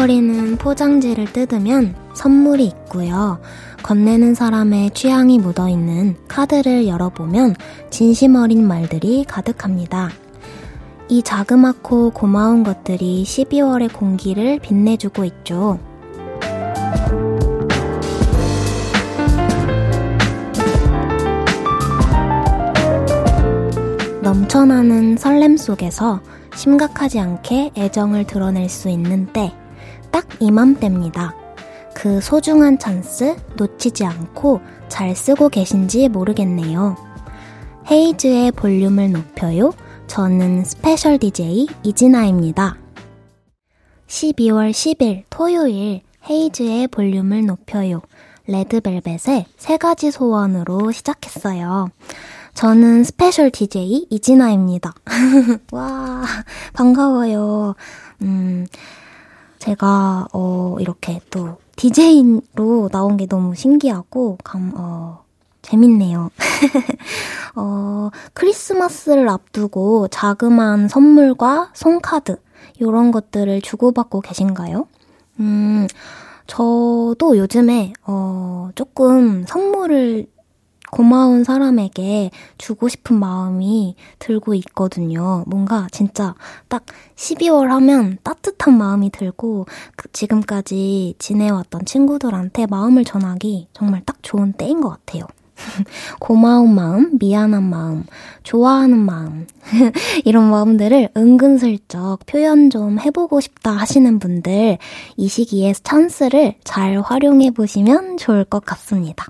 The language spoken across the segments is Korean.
뽀스락거리는 포장지를 뜯으면 선물이 있고요. 건네는 사람의 취향이 묻어있는 카드를 열어보면 진심 어린 말들이 가득합니다. 이 자그맣고 고마운 것들이 12월의 공기를 빛내주고 있죠. 넘쳐나는 설렘 속에서 심각하지 않게 애정을 드러낼 수 있는 때, 딱 이맘때입니다. 그 소중한 찬스 놓치지 않고 잘 쓰고 계신지 모르겠네요. 헤이즈의 볼륨을 높여요. 저는 special DJ 이진아입니다. 12월 10일 토요일 헤이즈의 볼륨을 높여요. 레드벨벳의 세 가지 소원으로 시작했어요. 저는 special DJ 이진아입니다. 와, 반가워요. 음, 제가, 어, 이렇게 또 DJ로 나온 게 너무 신기하고, 감, 어, 재밌네요. 어, 크리스마스를 앞두고 자그마한 선물과 손카드, 이런 것들을 주고받고 계신가요? 음, 저도 요즘에, 어, 조금 선물을 고마운 사람에게 주고 싶은 마음이 들고 있거든요. 뭔가 진짜 딱 12월 하면 따뜻한 마음이 들고 그 지금까지 지내왔던 친구들한테 마음을 전하기 정말 딱 좋은 때인 것 같아요. 고마운 마음, 미안한 마음, 좋아하는 마음, 이런 마음들을 은근슬쩍 표현 좀 해보고 싶다 하시는 분들, 이 시기에 찬스를 잘 활용해 보시면 좋을 것 같습니다.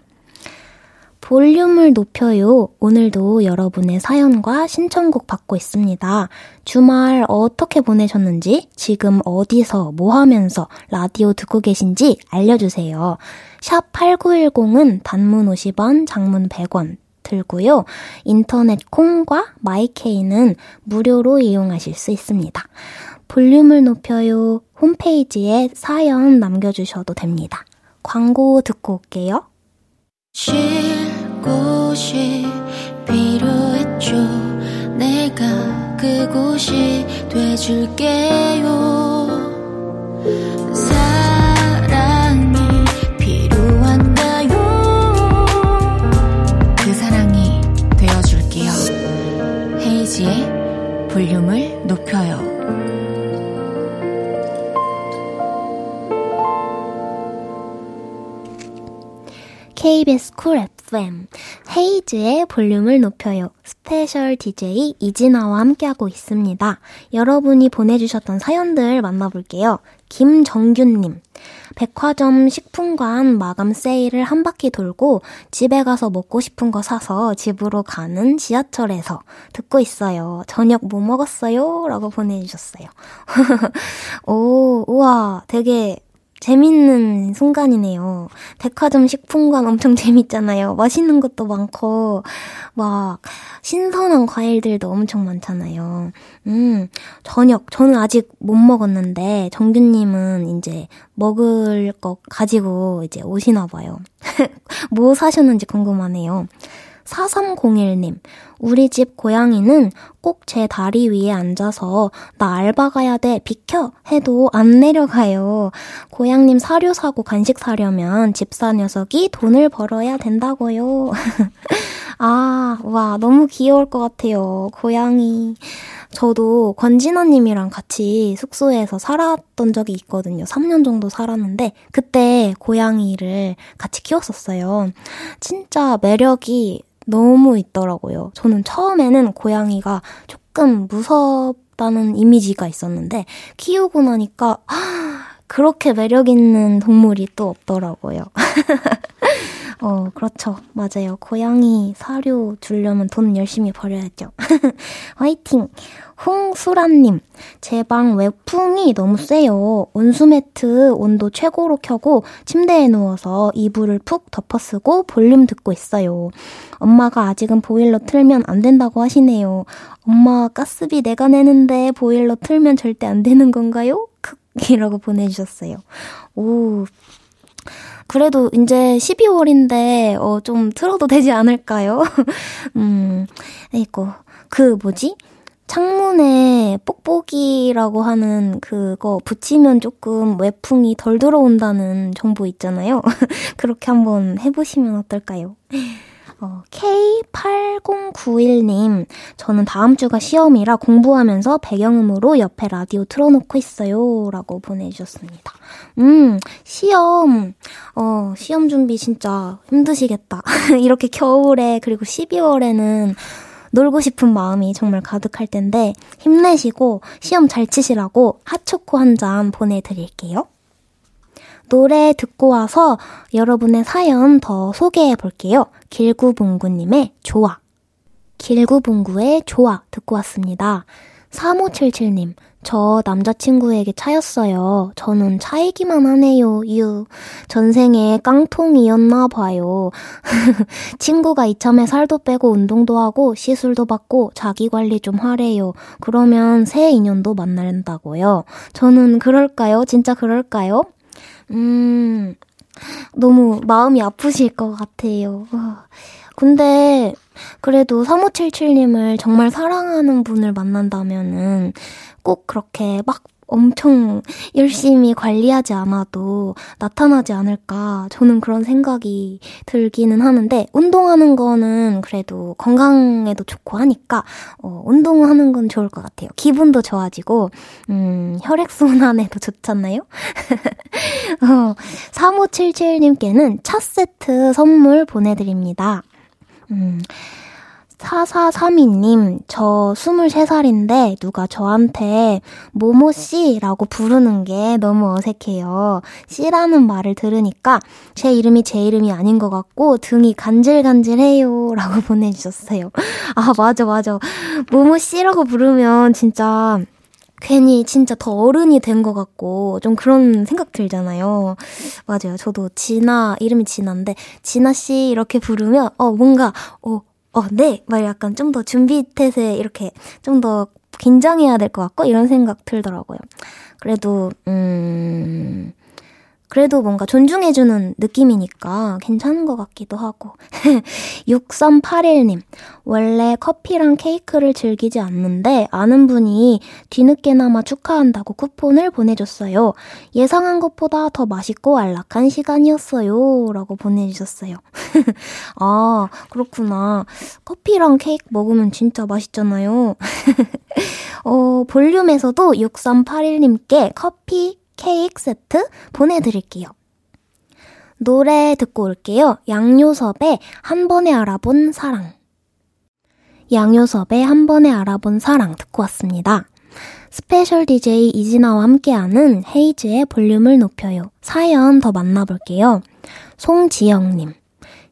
볼륨을 높여요. 오늘도 여러분의 사연과 신청곡 받고 있습니다. 주말 어떻게 보내셨는지, 지금 어디서 뭐 하면서 라디오 듣고 계신지 알려주세요. 샵 8910은 단문 50원, 장문 100원 들고요. 인터넷 콩과 마이케이는 무료로 이용하실 수 있습니다. 볼륨을 높여요. 홈페이지에 사연 남겨주셔도 됩니다. 광고 듣고 올게요. 쉴 곳이 필요했죠. 내가 그곳이 돼줄게요. 그 볼륨을 높여요. KBS 쿨 FM 헤이즈의 볼륨을 높여요. special DJ 이진아와 함께하고 있습니다. 여러분이 보내주셨던 사연들 만나볼게요. 김정균님. 백화점 식품관 마감 세일을 한 바퀴 돌고 집에 가서 먹고 싶은 거 사서 집으로 가는 지하철에서 듣고 있어요. 저녁 뭐 먹었어요? 라고 보내주셨어요. 오, 우와, 되게 재밌는 순간이네요. 백화점 식품관 엄청 재밌잖아요. 맛있는 것도 많고, 막, 신선한 과일들도 엄청 많잖아요. 음, 저녁. 저는 아직 못 먹었는데, 정규님은 이제 먹을 거 가지고 이제 오시나 봐요. 뭐 사셨는지 궁금하네요. 4301님, 우리 집 고양이는 꼭 제 다리 위에 앉아서 나 알바 가야 돼, 비켜! 해도 안 내려가요. 고양님 사료 사고 간식 사려면 집사 녀석이 돈을 벌어야 된다고요. 아, 와, 너무 귀여울 것 같아요. 고양이. 저도 권진아님이랑 같이 숙소에서 살았던 적이 있거든요. 3년 정도 살았는데, 그때 고양이를 같이 키웠었어요. 진짜 매력이 너무 있더라고요. 저는 처음에는 고양이가 조금 무섭다는 이미지가 있었는데 키우고 나니까 그렇게 매력 있는 동물이 또 없더라고요. 어, 그렇죠. 맞아요. 고양이 사료 주려면 돈 열심히 벌여야죠. 화이팅! 홍수란님, 제 방 외풍이 너무 세요. 온수매트 온도 최고로 켜고 침대에 누워서 이불을 푹 덮어 쓰고 볼륨 듣고 있어요. 엄마가 아직은 보일러 틀면 안 된다고 하시네요. 엄마 가스비 내가 내는데 보일러 틀면 절대 안 되는 건가요? 이라고 보내주셨어요. 오, 그래도 이제 12월인데, 어, 좀 틀어도 되지 않을까요? 음, 아이고. 그 뭐지? 창문에 뽁뽁이라고 하는 그거 붙이면 조금 외풍이 덜 들어온다는 정보 있잖아요. 그렇게 한번 해보시면 어떨까요? 어, K8091님, 저는 다음 주가 시험이라 공부하면서 배경음으로 옆에 라디오 틀어놓고 있어요. 라고 보내주셨습니다. 음, 시험, 어, 시험 준비 진짜 힘드시겠다. 이렇게 겨울에, 그리고 12월에는 놀고 싶은 마음이 정말 가득할 텐데, 힘내시고, 시험 잘 치시라고 핫초코 한 잔 보내드릴게요. 노래 듣고 와서 여러분의 사연 더 소개해 볼게요. 길구봉구님의 좋아. 길구봉구의 좋아 듣고 왔습니다. 3577님, 저 남자친구에게 차였어요. 저는 차이기만 하네요, 유. 전생에 깡통이었나 봐요. 친구가 이참에 살도 빼고 운동도 하고 시술도 받고 자기 관리 좀 하래요. 그러면 새 인연도 만난다고요. 저는 그럴까요? 진짜 그럴까요? 음, 너무 마음이 아프실 것 같아요. 근데 그래도 3577님을 정말 사랑하는 분을 만난다면은 꼭 그렇게 막 엄청 열심히 관리하지 않아도 나타나지 않을까. 저는 그런 생각이 들기는 하는데, 운동하는 거는 그래도 건강에도 좋고 하니까, 어, 운동하는 건 좋을 것 같아요. 기분도 좋아지고, 음, 혈액순환에도 좋잖아요? 어, 3577님께는 차 세트 선물 보내드립니다. 음, 4432님, 저 23살인데 누가 저한테 모모씨라고 부르는 게 너무 어색해요. 씨라는 말을 들으니까 제 이름이 제 이름이 아닌 것 같고 등이 간질간질해요. 라고 보내주셨어요. 아, 맞아, 맞아. 모모씨라고 부르면 진짜 괜히 진짜 더 어른이 된 것 같고 좀 그런 생각 들잖아요. 맞아요. 저도 진아 이름이 진아인데 진아 씨 이렇게 부르면 어 뭔가 어 어, 네! 막 약간 좀 더 준비 태세 이렇게 좀 더 긴장해야 될 것 같고 이런 생각 들더라고요. 그래도, 음, 그래도 뭔가 존중해주는 느낌이니까 괜찮은 것 같기도 하고. 6381님, 원래 커피랑 케이크를 즐기지 않는데 아는 분이 뒤늦게나마 축하한다고 쿠폰을 보내줬어요. 예상한 것보다 더 맛있고 안락한 시간이었어요. 라고 보내주셨어요. 아, 그렇구나. 커피랑 케이크 먹으면 진짜 맛있잖아요. 어, 볼륨에서도 6381님께 커피, 케이크 세트 보내드릴게요. 노래 듣고 올게요. 양요섭의 한 번에 알아본 사랑. 양요섭의 한 번에 알아본 사랑 듣고 왔습니다. special DJ 이진아와 함께하는 헤이즈의 볼륨을 높여요. 사연 더 만나볼게요. 송지영님.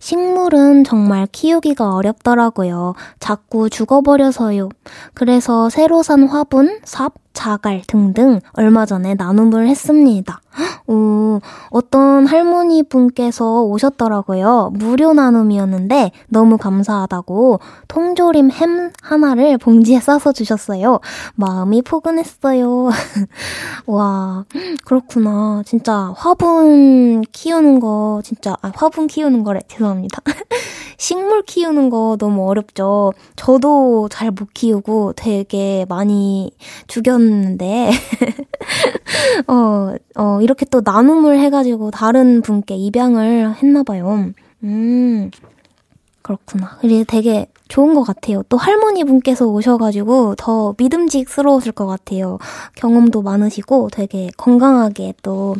식물은 정말 키우기가 어렵더라고요. 자꾸 죽어버려서요. 그래서 새로 산 화분, 삽, 자갈 등등 얼마 전에 나눔을 했습니다. 오, 어떤 할머니 분께서 오셨더라고요. 무료 나눔이었는데 너무 감사하다고 통조림 햄 하나를 봉지에 싸서 주셨어요. 마음이 포근했어요. 와, 그렇구나. 진짜 화분 키우는 거 진짜 아, 화분 키우는 거래. 죄송합니다. 식물 키우는 거 너무 어렵죠. 저도 잘 못 키우고 되게 많이 죽였는데, 어, 어, 이렇게 또 나눔을 해가지고 다른 분께 입양을 했나봐요. 음, 그렇구나. 그리고 되게 좋은 것 같아요. 또 할머니 분께서 오셔가지고 더 믿음직스러우실 것 같아요. 경험도 많으시고 되게 건강하게 또,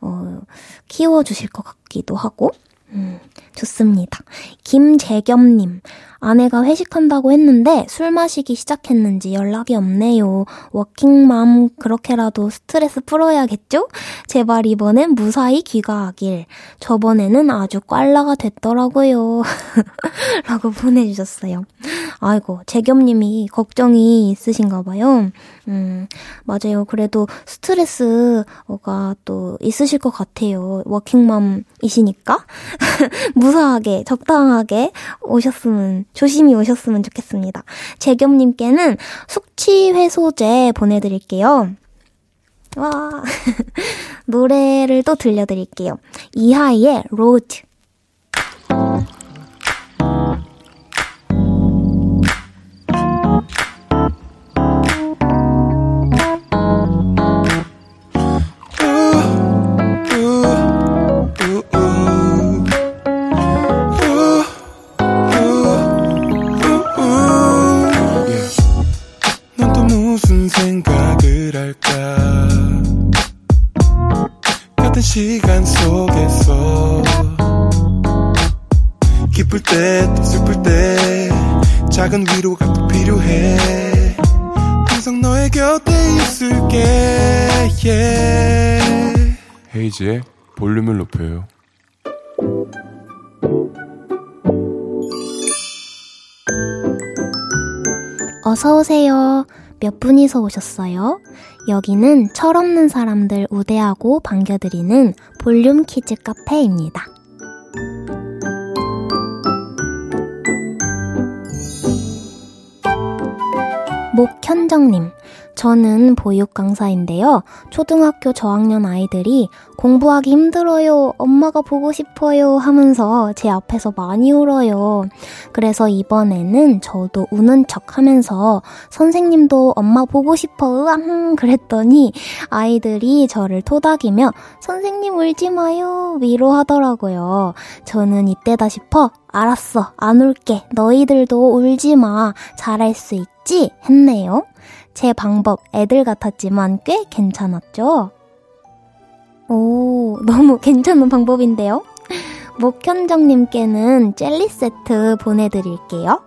어, 키워주실 것 같기도 하고. 음, 좋습니다. 김재겸님, 아내가 회식한다고 했는데 술 마시기 시작했는지 연락이 없네요. 워킹맘 그렇게라도 스트레스 풀어야겠죠? 제발 이번엔 무사히 귀가하길. 저번에는 아주 꽐라가 됐더라고요. 라고 보내주셨어요. 아이고, 재겸님이 걱정이 있으신가 봐요. 음, 맞아요. 그래도 스트레스가 또 있으실 것 같아요. 워킹맘이시니까. 무사하게, 적당하게 오셨으면 조심히 오셨으면 좋겠습니다. 재겸님께는 숙취 해소제 보내드릴게요. 와. 노래를 또 들려드릴게요. 이하이의 로즈. 헤이지의 볼륨을 높여요 어서오세요. 몇 분이서 오셨어요? 여기는 철없는 사람들 우대하고 반겨드리는 볼륨 키즈 카페입니다. 목현정님, 저는 보육 강사인데요. 초등학교 저학년 아이들이 공부하기 힘들어요. 엄마가 보고 싶어요. 하면서 제 앞에서 많이 울어요. 그래서 이번에는 저도 우는 척 하면서 선생님도 엄마 보고 싶어. 으앙 그랬더니 아이들이 저를 토닥이며 선생님 울지 마요. 위로하더라고요. 저는 이때다 싶어 알았어. 안 울게. 너희들도 울지 마. 잘할 수 있지? 했네요. 제 방법 애들 같았지만 꽤 괜찮았죠? 오, 너무 괜찮은 방법인데요? 목현정님께는 젤리 세트 보내드릴게요.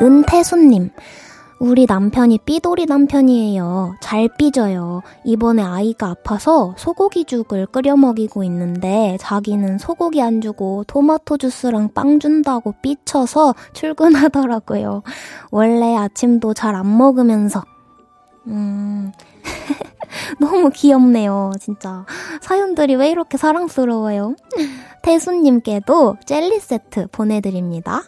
은태수님, 우리 남편이 삐돌이 남편이에요. 잘 삐져요. 이번에 아이가 아파서 소고기죽을 끓여 먹이고 있는데 자기는 소고기 안 주고 토마토 주스랑 빵 준다고 삐쳐서 출근하더라고요. 원래 아침도 잘 안 먹으면서. 음. 너무 귀엽네요, 진짜. 사연들이 왜 이렇게 사랑스러워요? 태수님께도 젤리 세트 보내드립니다.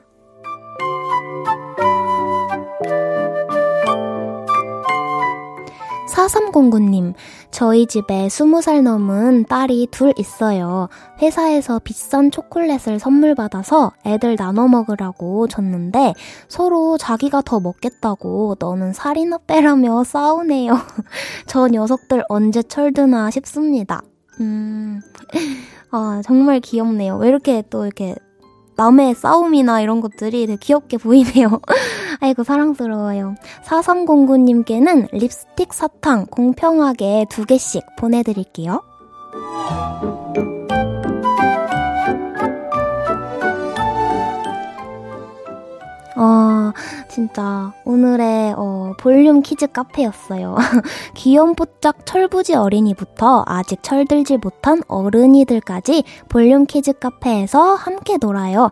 4309님, 저희 집에 20살 넘은 딸이 둘 있어요. 회사에서 비싼 초콜릿을 선물 받아서 애들 나눠 먹으라고 줬는데 서로 자기가 더 먹겠다고 너는 살이나 빼라며 싸우네요. 저 녀석들 언제 철드나 싶습니다. 음, 아, 정말 귀엽네요. 왜 이렇게 또 이렇게 남의 싸움이나 이런 것들이 되게 귀엽게 보이네요. 아이고, 사랑스러워요. 4309님께는 립스틱 사탕 공평하게 두 개씩 보내드릴게요. 진짜 오늘의 어, 볼륨 퀴즈 카페였어요. 귀염뽀짝 철부지 어린이부터 아직 철들지 못한 어른이들까지 볼륨 퀴즈 카페에서 함께 놀아요.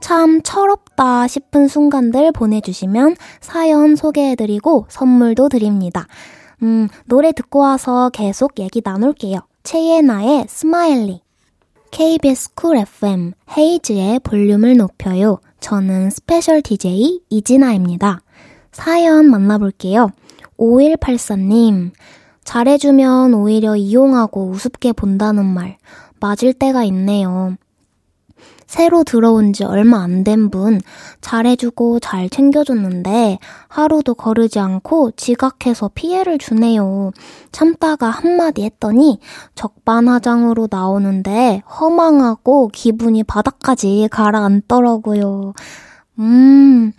참 철없다 싶은 순간들 보내주시면 사연 소개해드리고 선물도 드립니다. 음, 노래 듣고 와서 계속 얘기 나눌게요. 최예나의 Smiley. KBS 쿨 FM 헤이즈의 볼륨을 높여요. 저는 special DJ 이진아입니다. 사연 만나볼게요. 5184님, 잘해주면 오히려 이용하고 우습게 본다는 말, 맞을 때가 있네요. 새로 들어온 지 얼마 안 된 분 잘해주고 잘 챙겨줬는데 하루도 거르지 않고 지각해서 피해를 주네요. 참다가 한마디 했더니 적반하장으로 나오는데 허망하고 기분이 바닥까지 가라앉더라고요. 음,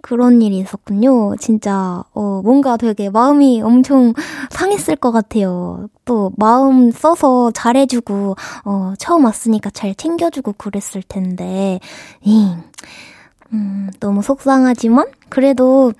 그런 일이 있었군요. 진짜, 어, 뭔가 되게 마음이 엄청 상했을 것 같아요. 또, 마음 써서 잘해주고, 어, 처음 왔으니까 잘 챙겨주고 그랬을 텐데, 이, 음, 너무 속상하지만, 그래도,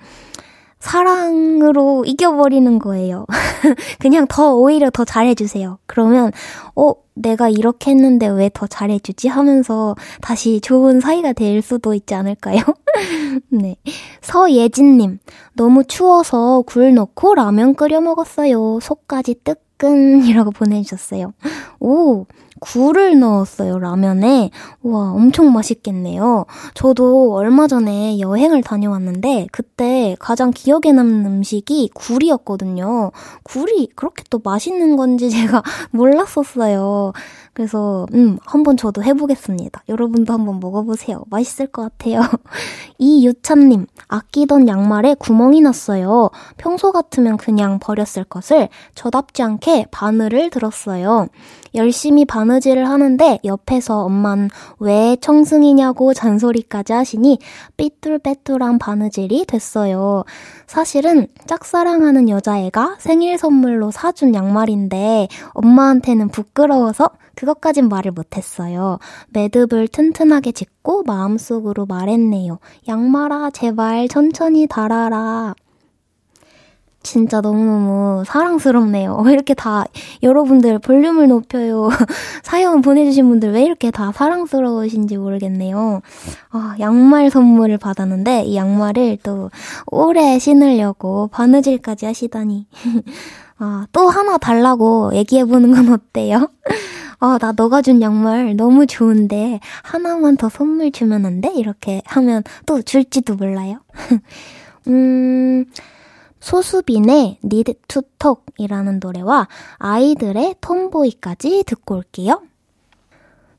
사랑으로 이겨버리는 거예요. 그냥 더 오히려 더 잘해주세요. 그러면, 어, 내가 이렇게 했는데 왜 더 잘해주지? 하면서 다시 좋은 사이가 될 수도 있지 않을까요? 네. 서예진님, 너무 추워서 굴 넣고 라면 끓여 먹었어요. 속까지 뜨끈 이라고 보내주셨어요. 오, 굴을 넣었어요, 라면에. 와, 엄청 맛있겠네요. 저도 얼마 전에 여행을 다녀왔는데, 그때 가장 기억에 남는 음식이 굴이었거든요. 굴이 그렇게 또 맛있는 건지 제가 몰랐었어요. 그래서, 음, 한번 저도 해보겠습니다. 여러분도 한번 먹어보세요. 맛있을 것 같아요. 이유찬님, 아끼던 양말에 구멍이 났어요. 평소 같으면 그냥 버렸을 것을 저답지 않게 바늘을 들었어요. 열심히 바느질을 하는데 옆에서 엄마는 왜 청승이냐고 잔소리까지 하시니 삐뚤빼뚤한 바느질이 됐어요. 사실은 짝사랑하는 여자애가 생일 선물로 사준 양말인데 엄마한테는 부끄러워서 그것까진 말을 못했어요. 매듭을 튼튼하게 짓고 마음속으로 말했네요. 양말아, 제발 천천히 달아라. 진짜 너무너무 사랑스럽네요. 왜 이렇게 다 여러분들 볼륨을 높여요. 사연 보내주신 분들 왜 이렇게 다 사랑스러우신지 모르겠네요. 아, 양말 선물을 받았는데 이 양말을 또 오래 신으려고 바느질까지 하시다니. 아, 또 하나 달라고 얘기해보는 건 어때요? 아, 나 너가 준 양말 너무 좋은데 하나만 더 선물 주면 안 돼? 이렇게 하면 또 줄지도 몰라요. 음, 소수빈의 Need to Talk이라는 노래와 아이들의 톰보이까지 듣고 올게요.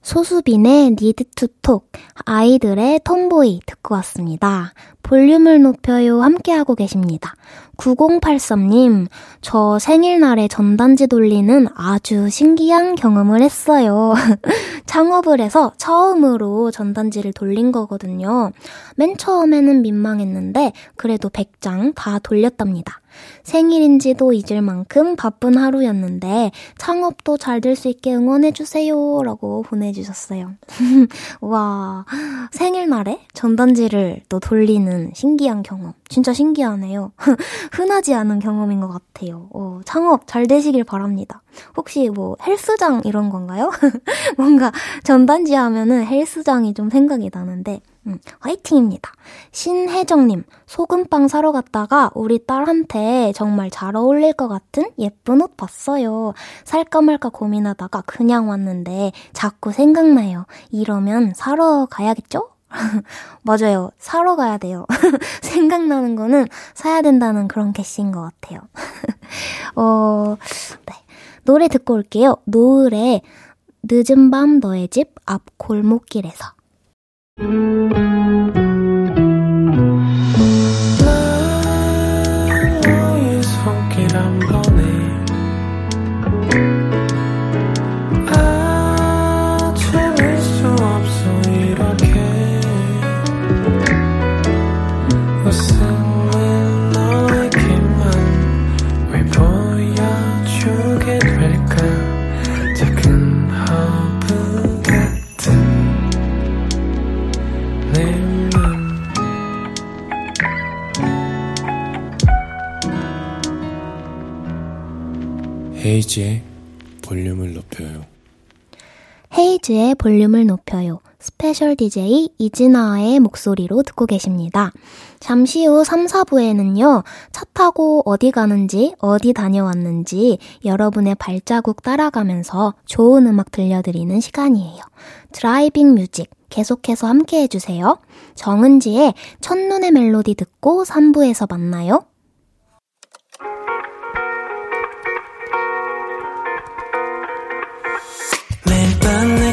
소수빈의 Need to Talk, 아이들의 톰보이 듣고 왔습니다. 볼륨을 높여요 함께하고 계십니다. 9083님, 저 생일날에 전단지 돌리는 아주 신기한 경험을 했어요. 창업을 해서 처음으로 전단지를 돌린 거거든요. 맨 처음에는 민망했는데, 그래도 100장 다 돌렸답니다. 생일인지도 잊을 만큼 바쁜 하루였는데 창업도 잘 될 수 있게 응원해주세요. 라고 보내주셨어요. 와, 생일날에 전단지를 또 돌리는 신기한 경험. 진짜 신기하네요. 흔하지 않은 경험인 것 같아요. 어, 창업 잘 되시길 바랍니다. 혹시 뭐 헬스장 이런 건가요? 뭔가 전단지 하면은 헬스장이 좀 생각이 나는데 음, 화이팅입니다. 신혜정님, 소금빵 사러 갔다가 우리 딸한테 정말 잘 어울릴 것 같은 예쁜 옷 봤어요. 살까 말까 고민하다가 그냥 왔는데 자꾸 생각나요. 이러면 사러 가야겠죠? 맞아요. 사러 가야 돼요. 생각나는 거는 사야 된다는 그런 개시인 것 같아요. 어, 네. 노래 듣고 올게요. 노을의 늦은 밤 너의 집 앞 골목길에서. 헤이즈의 볼륨을 높여요. 헤이즈의 볼륨을 높여요. special DJ 이진아의 목소리로 듣고 계십니다. 잠시 후 3, 4부에는요, 차 타고 어디 가는지, 어디 다녀왔는지 여러분의 발자국 따라가면서 좋은 음악 들려드리는 시간이에요. driving music 계속해서 함께 해주세요. 정은지의 첫눈의 멜로디 듣고 3부에서 만나요.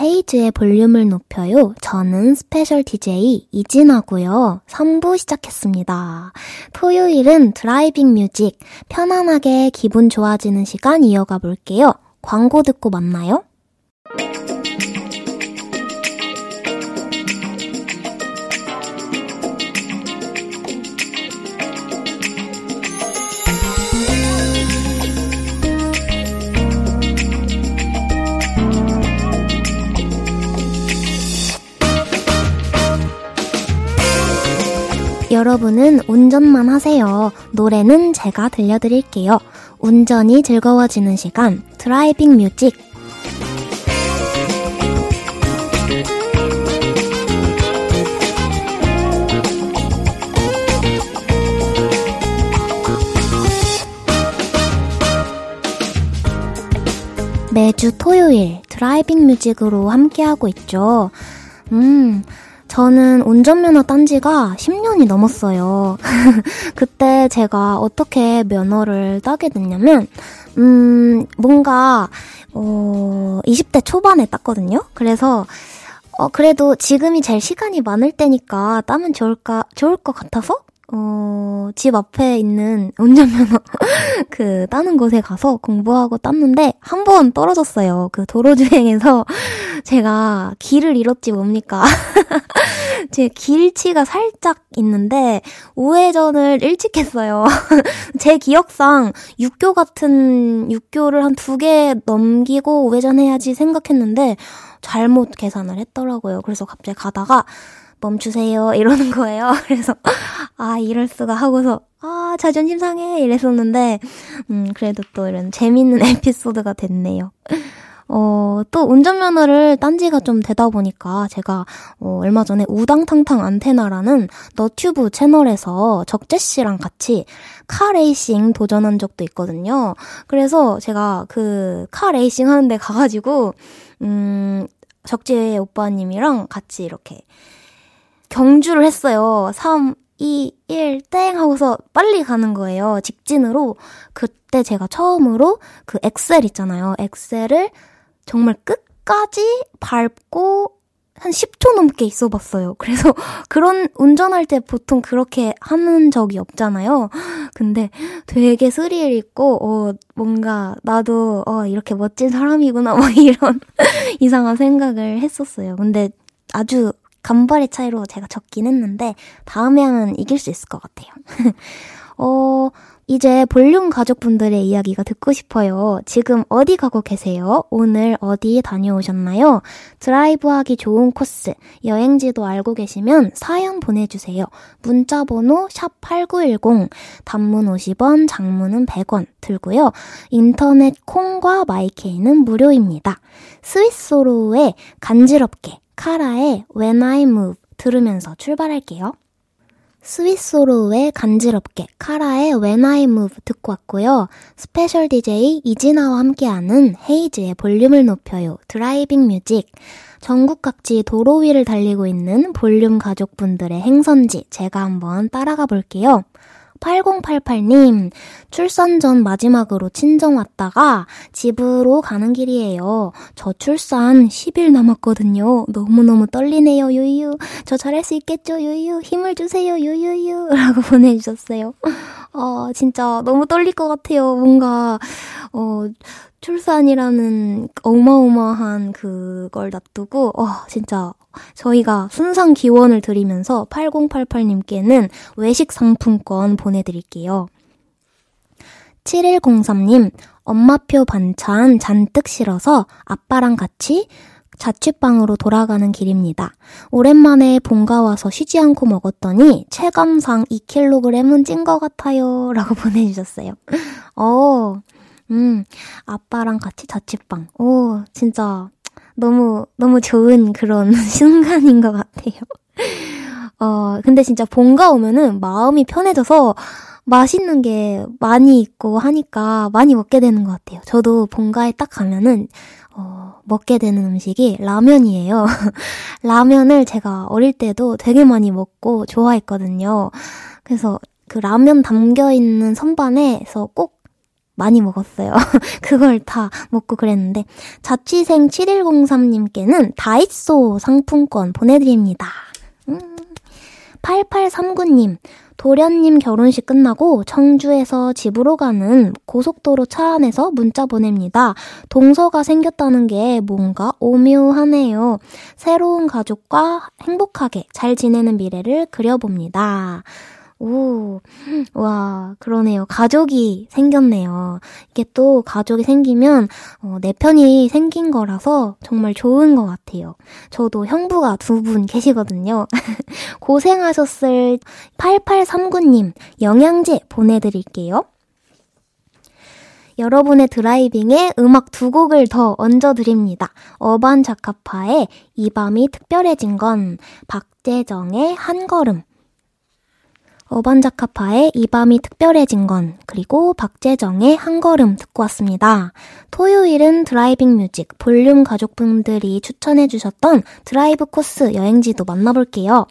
헤이즈의 볼륨을 높여요. 저는 스페셜 DJ 이진아고요. 3부 시작했습니다. 토요일은 드라이빙 뮤직 편안하게 기분 좋아지는 시간 이어가 볼게요. 광고 듣고 만나요. 여러분은 운전만 하세요. 노래는 제가 들려드릴게요. 운전이 즐거워지는 시간, 드라이빙 뮤직. 매주 토요일 드라이빙 뮤직으로 함께하고 있죠. 음, 저는 운전면허 딴 지가 10년이 넘었어요. 그때 제가 어떻게 면허를 따게 됐냐면, 음, 뭔가, 어, 20대 초반에 땄거든요? 그래서, 어, 그래도 지금이 제일 시간이 많을 때니까 따면 좋을까, 좋을 것 같아서 어, 집 앞에 있는 운전면허 그 따는 곳에 가서 공부하고 땄는데 한 번 떨어졌어요. 그 도로 주행에서 제가 길을 잃었지 뭡니까? 제 길치가 살짝 있는데 우회전을 일찍 했어요. 제 기억상 육교 같은 육교를 한 두 개 넘기고 우회전해야지 생각했는데 잘못 계산을 했더라고요. 그래서 갑자기 가다가 멈추세요 이러는 거예요. 그래서 아 이럴 수가 하고서 아 자존심 상해 이랬었는데 음 그래도 또 이런 재밌는 에피소드가 됐네요. 어, 또 운전면허를 딴 지가 좀 되다 보니까 제가 어, 얼마 전에 우당탕탕 안테나라는 너튜브 채널에서 적재 씨랑 같이 카 레이싱 도전한 적도 있거든요. 그래서 제가 그 카 레이싱 하는데 가가지고 음, 적재 오빠님이랑 같이 이렇게 경주를 했어요. 3, 2, 1, 땡! 하고서 빨리 가는 거예요. 직진으로. 그때 제가 처음으로 그 엑셀 있잖아요. 엑셀을 정말 끝까지 밟고 한 10초 넘게 있어 봤어요. 그래서 그런 운전할 때 보통 그렇게 하는 적이 없잖아요. 근데 되게 스릴 있고, 어, 뭔가 나도, 어, 이렇게 멋진 사람이구나, 뭐 이런 이상한 생각을 했었어요. 근데 아주 간발의 차이로 제가 졌긴 했는데 다음에 하면 이길 수 있을 것 같아요. 어, 이제 볼륨 가족분들의 이야기가 듣고 싶어요. 지금 어디 가고 계세요? 오늘 어디 다녀오셨나요? 드라이브 하기 좋은 코스, 여행지도 알고 계시면 사연 보내주세요. 문자번호 샵8910, 단문 50원, 장문은 100원 들고요. 인터넷 콩과 마이케이는 무료입니다. 스윗소로우의 간지럽게 카라의 When I Move 들으면서 출발할게요. 스윗소로우의 간지럽게 카라의 When I Move 듣고 왔고요. 스페셜 DJ 이진아와 함께하는 헤이즈의 볼륨을 높여요 드라이빙 뮤직 전국 각지 도로 위를 달리고 있는 볼륨 가족분들의 행선지 제가 한번 따라가 볼게요. 8088님, 출산 전 마지막으로 친정 왔다가 집으로 가는 길이에요. 저 출산 10일 남았거든요. 너무너무 떨리네요, 유유. 저 잘할 수 있겠죠, 유유. 힘을 주세요, 유유유. 라고 보내주셨어요. 어, 진짜 너무 떨릴 것 같아요. 뭔가, 어, 출산이라는 어마어마한 그걸 놔두고, 어, 진짜 저희가 순상 기원을 드리면서 8088님께는 외식 상품권 보내드릴게요. 7103님, 엄마표 반찬 잔뜩 실어서 아빠랑 같이 자취방으로 돌아가는 길입니다. 오랜만에 본가 와서 쉬지 않고 먹었더니 체감상 2kg은 찐 것 같아요. 라고 보내주셨어요. 어, 음, 아빠랑 같이 자취방. 오, 진짜 너무, 너무 좋은 그런 순간인 것 같아요. 어, 근데 진짜 본가 오면은 마음이 편해져서 맛있는 게 많이 있고 하니까 많이 먹게 되는 것 같아요. 저도 본가에 딱 가면은, 어, 먹게 되는 음식이 라면이에요. 라면을 제가 어릴 때도 되게 많이 먹고 좋아했거든요. 그래서 그 라면 담겨 있는 선반에서 꼭 많이 먹었어요. 그걸 다 먹고 그랬는데 자취생 7103님께는 다이소 상품권 보내드립니다. 음. 8839님, 도련님 결혼식 끝나고 청주에서 집으로 가는 고속도로 차 안에서 문자 보냅니다. 동서가 생겼다는 게 뭔가 오묘하네요. 새로운 가족과 행복하게 잘 지내는 미래를 그려봅니다. 오, 와, 그러네요. 가족이 생겼네요. 이게 또 가족이 생기면, 어, 내 편이 생긴 거라서 정말 좋은 것 같아요. 저도 형부가 두 분 계시거든요. 고생하셨을 8839님, 영양제 보내드릴게요. 여러분의 드라이빙에 음악 두 곡을 더 얹어드립니다. 어반 자카파의 이 밤이 특별해진 건, 박재정의 한 걸음, 어반자카파의 이 밤이 특별해진 건, 그리고 박재정의 한 걸음 듣고 왔습니다. 토요일은 드라이빙 뮤직, 볼륨 가족분들이 추천해 주셨던 드라이브 코스 여행지도 만나볼게요.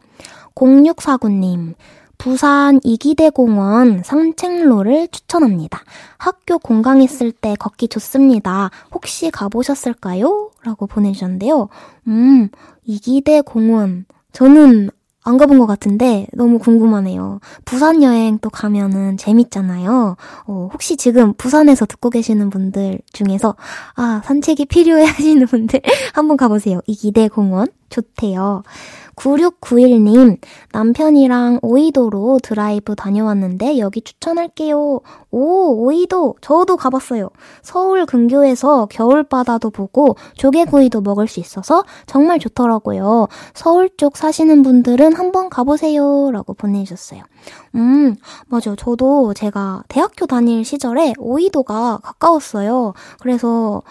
0649님, 부산 이기대 공원 산책로를 추천합니다. 학교 공강했을 때 걷기 좋습니다. 혹시 가보셨을까요? 라고 보내주셨는데요. 음, 이기대 공원. 저는 안 가본 것 같은데 너무 궁금하네요. 부산 여행 또 가면은 재밌잖아요. 어, 혹시 지금 부산에서 듣고 계시는 분들 중에서 아 산책이 필요해 하시는 분들 한번 가보세요. 이 기대 공원 좋대요. 9691님, 남편이랑 오이도로 드라이브 다녀왔는데 여기 추천할게요. 오, 오이도! 저도 가봤어요. 서울 근교에서 겨울바다도 보고 조개구이도 먹을 수 있어서 정말 좋더라고요. 서울 쪽 사시는 분들은 한번 가보세요. 라고 보내주셨어요. 음, 맞아요. 저도 제가 대학교 다닐 시절에 오이도가 가까웠어요. 그래서,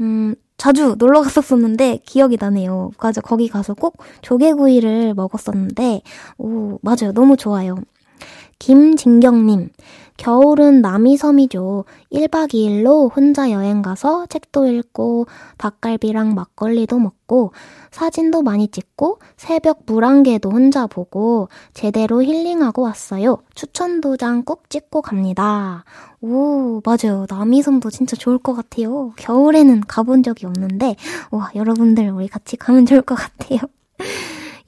음, 자주 놀러 갔었었는데 기억이 나네요. 맞아, 거기 가서 꼭 조개구이를 먹었었는데, 오, 맞아요. 너무 좋아요. 김진경님, 겨울은 남이섬이죠. 1박 2일로 혼자 여행 가서 책도 읽고 닭갈비랑 막걸리도 먹고 사진도 많이 찍고 새벽 물안개도 혼자 보고 제대로 힐링하고 왔어요. 추천 도장 꼭 찍고 갑니다. 오, 맞아요. 남이섬도 진짜 좋을 것 같아요. 겨울에는 가본 적이 없는데, 와, 여러분들 우리 같이 가면 좋을 것 같아요.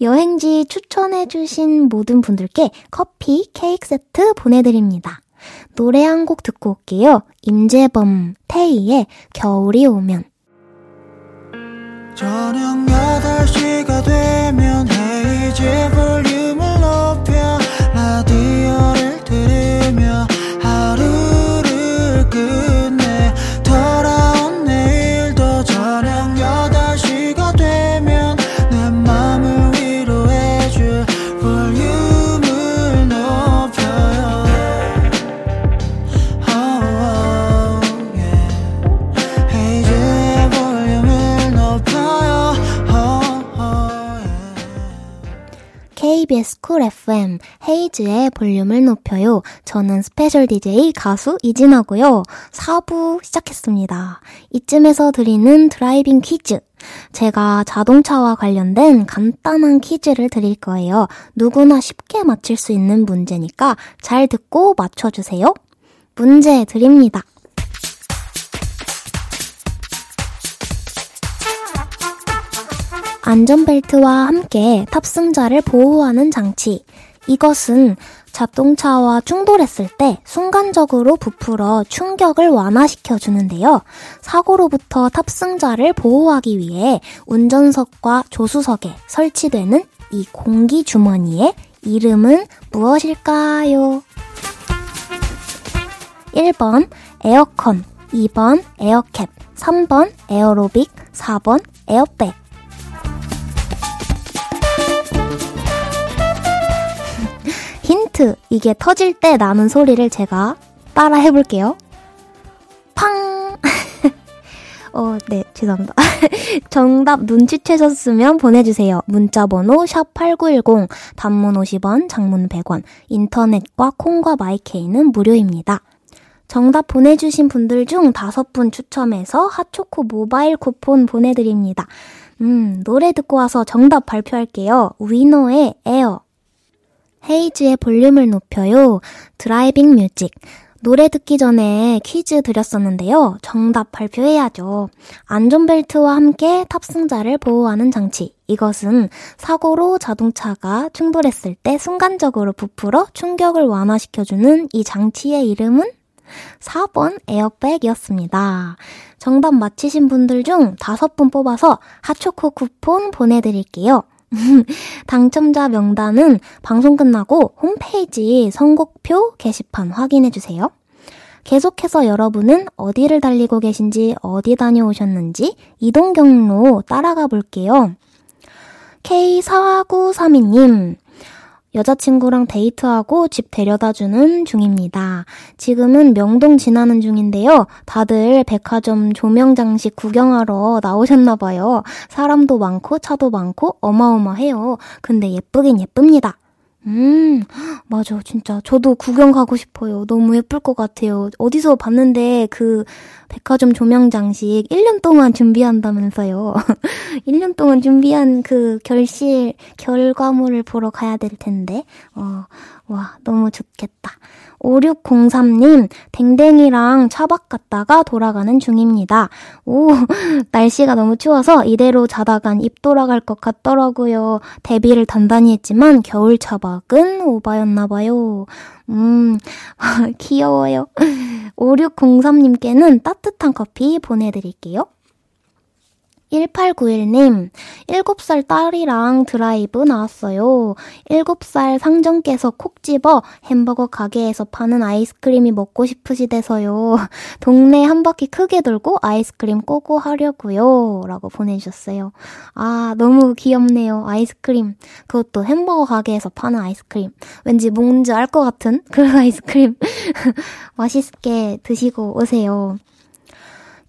여행지 추천해주신 모든 분들께 커피, 케이크 세트 보내드립니다. 노래 한 곡 듣고 올게요. 임재범, 태희의 겨울이 오면. 저녁 8시가 되면 헤이즈 볼륨을 높여 라디오를 KBS 쿨 FM 헤이즈의 볼륨을 높여요. 저는 스페셜 DJ 가수 이진아고요. 4부 시작했습니다. 이쯤에서 드리는 드라이빙 퀴즈. 제가 자동차와 관련된 간단한 퀴즈를 드릴 거예요. 누구나 쉽게 맞힐 수 있는 문제니까 잘 듣고 맞춰주세요. 문제 드립니다. 안전벨트와 함께 탑승자를 보호하는 장치. 이것은 자동차와 충돌했을 때 순간적으로 부풀어 충격을 완화시켜 주는데요. 사고로부터 탑승자를 보호하기 위해 운전석과 조수석에 설치되는 이 공기 주머니의 이름은 무엇일까요? 1번 에어컨, 2번 에어캡, 3번 에어로빅, 4번 에어백. 힌트. 이게 터질 때 나는 소리를 제가 따라 해볼게요. 팡! 어, 네, 죄송합니다. 정답 눈치채셨으면 보내주세요. 문자번호 샵8910, 단문 50원, 장문 100원, 인터넷과 콩과 마이케이는 무료입니다. 정답 보내주신 분들 중 다섯 분 추첨해서 핫초코 모바일 쿠폰 보내드립니다. 음, 노래 듣고 와서 정답 발표할게요. 위너의 에어. 헤이즈의 볼륨을 높여요. 드라이빙 뮤직. 노래 듣기 전에 퀴즈 드렸었는데요. 정답 발표해야죠. 안전벨트와 함께 탑승자를 보호하는 장치. 이것은 사고로 자동차가 충돌했을 때 순간적으로 부풀어 충격을 완화시켜주는 이 장치의 이름은 4번 에어백이었습니다. 정답 맞히신 분들 중 5분 뽑아서 핫초코 쿠폰 보내드릴게요. 당첨자 명단은 방송 끝나고 홈페이지 선곡표 게시판 확인해주세요. 계속해서 여러분은 어디를 달리고 계신지, 어디 다녀오셨는지 이동 경로 따라가 볼게요. K4932님, 여자친구랑 데이트하고 집 데려다 주는 중입니다. 지금은 명동 지나는 중인데요. 다들 백화점 조명 장식 구경하러 나오셨나봐요. 사람도 많고 차도 많고 어마어마해요. 근데 예쁘긴 예쁩니다. 음, 맞아. 진짜. 저도 구경 가고 싶어요. 너무 예쁠 것 같아요. 어디서 봤는데 그 백화점 조명 장식 1년 동안 준비한다면서요. 1년 동안 준비한 그 결실, 결과물을 보러 가야 될 텐데. 어, 와, 너무 좋겠다. 5603님, 댕댕이랑 차박 갔다가 돌아가는 중입니다. 오, 날씨가 너무 추워서 이대로 자다간 입 돌아갈 것 같더라고요. 데뷔를 단단히 했지만 겨울 차박은 오바였나봐요. 음, 귀여워요. 5603님께는 따뜻한 커피 보내드릴게요. 1891님, 7살 딸이랑 드라이브 나왔어요. 7살 상정께서 콕 집어 햄버거 가게에서 파는 아이스크림이 먹고 싶으시대서요. 동네 한 바퀴 크게 돌고 아이스크림 꼬고 하려고요. 라고 보내주셨어요. 아, 너무 귀엽네요. 아이스크림. 그것도 햄버거 가게에서 파는 아이스크림. 왠지 뭔지 알 것 같은 그런 아이스크림. 맛있게 드시고 오세요.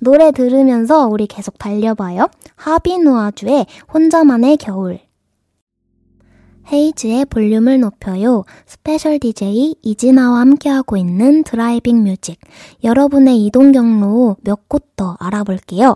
노래 들으면서 우리 계속 달려봐요. 하비누아주의 혼자만의 겨울. 헤이즈의 볼륨을 높여요. 스페셜 DJ 이진아와 함께하고 있는 드라이빙 뮤직. 여러분의 이동 경로 몇 곳 더 알아볼게요.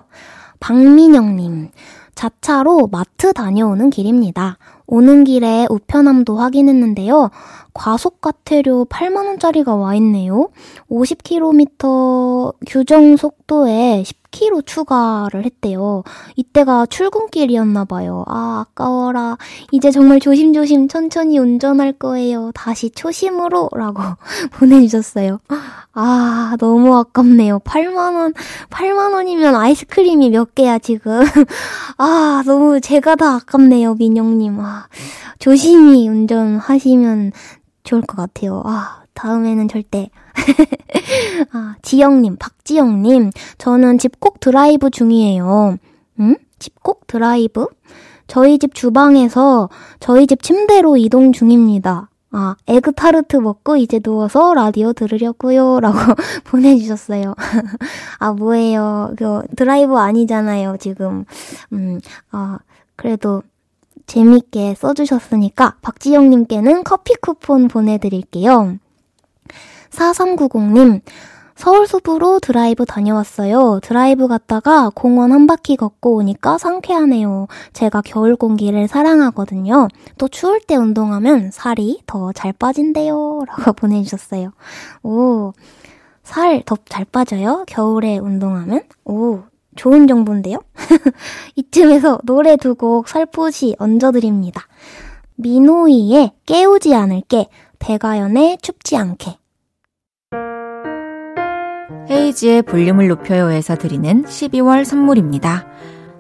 박민영님, 자차로 마트 다녀오는 길입니다. 오는 길에 우편함도 확인했는데요. 과속과태료 8만원짜리가 와 있네요. 50km 규정 속도에 10km 추가를 했대요. 이때가 출근길이었나봐요. 아, 아까워라. 이제 정말 조심조심 천천히 운전할 거예요. 다시 초심으로. 라고 보내주셨어요. 아, 너무 아깝네요. 8만원, 8만원이면 아이스크림이 몇 개야, 지금. 아, 너무 제가 다 아깝네요, 민영님. 아, 조심히 운전하시면 좋을 것 같아요. 아, 다음에는 절대. 아, 지영님, 박지영님, 저는 집콕 드라이브 중이에요. 응? 집콕 드라이브? 저희 집 주방에서 저희 집 침대로 이동 중입니다. 아, 에그타르트 먹고 이제 누워서 라디오 들으려고요. 라고 보내주셨어요. 아, 뭐예요. 그, 드라이브 아니잖아요, 지금. 음, 아, 그래도 재밌게 써주셨으니까 박지영님께는 커피 쿠폰 보내드릴게요. 4390님, 서울 숲으로 드라이브 다녀왔어요. 드라이브 갔다가 공원 한 바퀴 걷고 오니까 상쾌하네요. 제가 겨울 공기를 사랑하거든요. 또 추울 때 운동하면 살이 더 잘 빠진대요. 라고 보내주셨어요. 오, 살 더 잘 빠져요? 겨울에 운동하면? 오, 좋은 정보인데요? 이쯤에서 노래 두 곡 살포시 얹어드립니다. 미노이의 깨우지 않을게, 백아연의 춥지 않게. 헤이즈의 볼륨을 높여요에서 드리는 12월 선물입니다.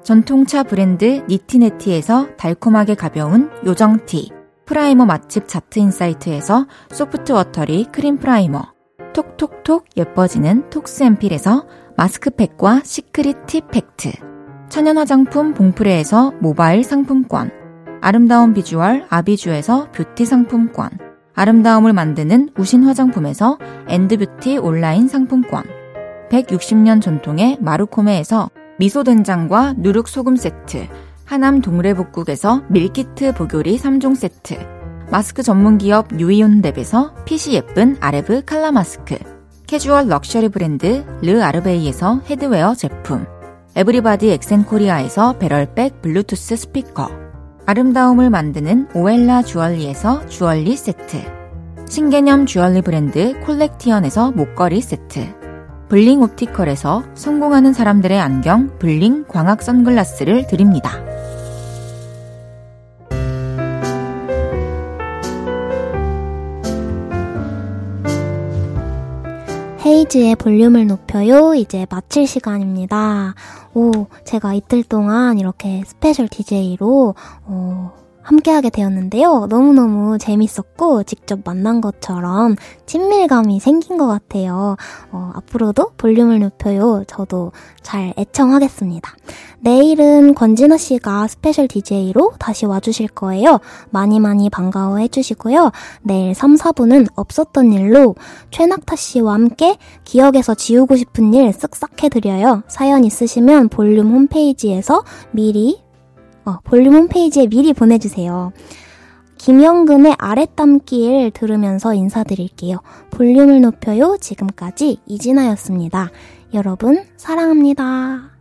전통차 브랜드 니티네티에서 달콤하게 가벼운 요정티, 프라이머 맛집 자트인사이트에서 소프트 워터리 크림 프라이머, 톡톡톡 예뻐지는 톡스앤필에서 마스크팩과 시크릿 팁 팩트, 천연 화장품 봉프레에서 모바일 상품권, 아름다운 비주얼 아비주에서 뷰티 상품권, 아름다움을 만드는 우신 화장품에서 엔드뷰티 온라인 상품권, 160년 전통의 마루코메에서 미소된장과 누룩소금 세트, 하남 동래복국에서 밀키트 복요리 3종 세트, 마스크 전문기업 유이온랩에서 핏이 예쁜 아레브 칼라 마스크, 캐주얼 럭셔리 브랜드 르 아르베이에서 헤드웨어 제품, 에브리바디 엑센코리아에서 배럴백 블루투스 스피커, 아름다움을 만드는 오엘라 주얼리에서 주얼리 세트, 신개념 주얼리 브랜드 콜렉티언에서 목걸이 세트, 블링 옵티컬에서 성공하는 사람들의 안경 블링 광학 선글라스를 드립니다. 헤이즈의 볼륨을 높여요. 이제 마칠 시간입니다. 오, 제가 이틀 동안 이렇게 special DJ로, 어, 함께하게 되었는데요. 너무너무 재밌었고, 직접 만난 것처럼 친밀감이 생긴 것 같아요. 어, 앞으로도 볼륨을 높여요. 저도 잘 애청하겠습니다. 내일은 권진아 씨가 special DJ로 다시 와주실 거예요. 많이 많이 반가워 해 주시고요. 내일 3, 4분은 없었던 일로 최낙타 씨와 함께 기억에서 지우고 싶은 일 쓱싹 해드려요. 사연 있으시면 볼륨 홈페이지에서 미리 어, 볼륨 홈페이지에 미리 보내주세요. 김영근의 아랫담길 들으면서 인사드릴게요. 볼륨을 높여요. 지금까지 이진아였습니다. 여러분, 사랑합니다.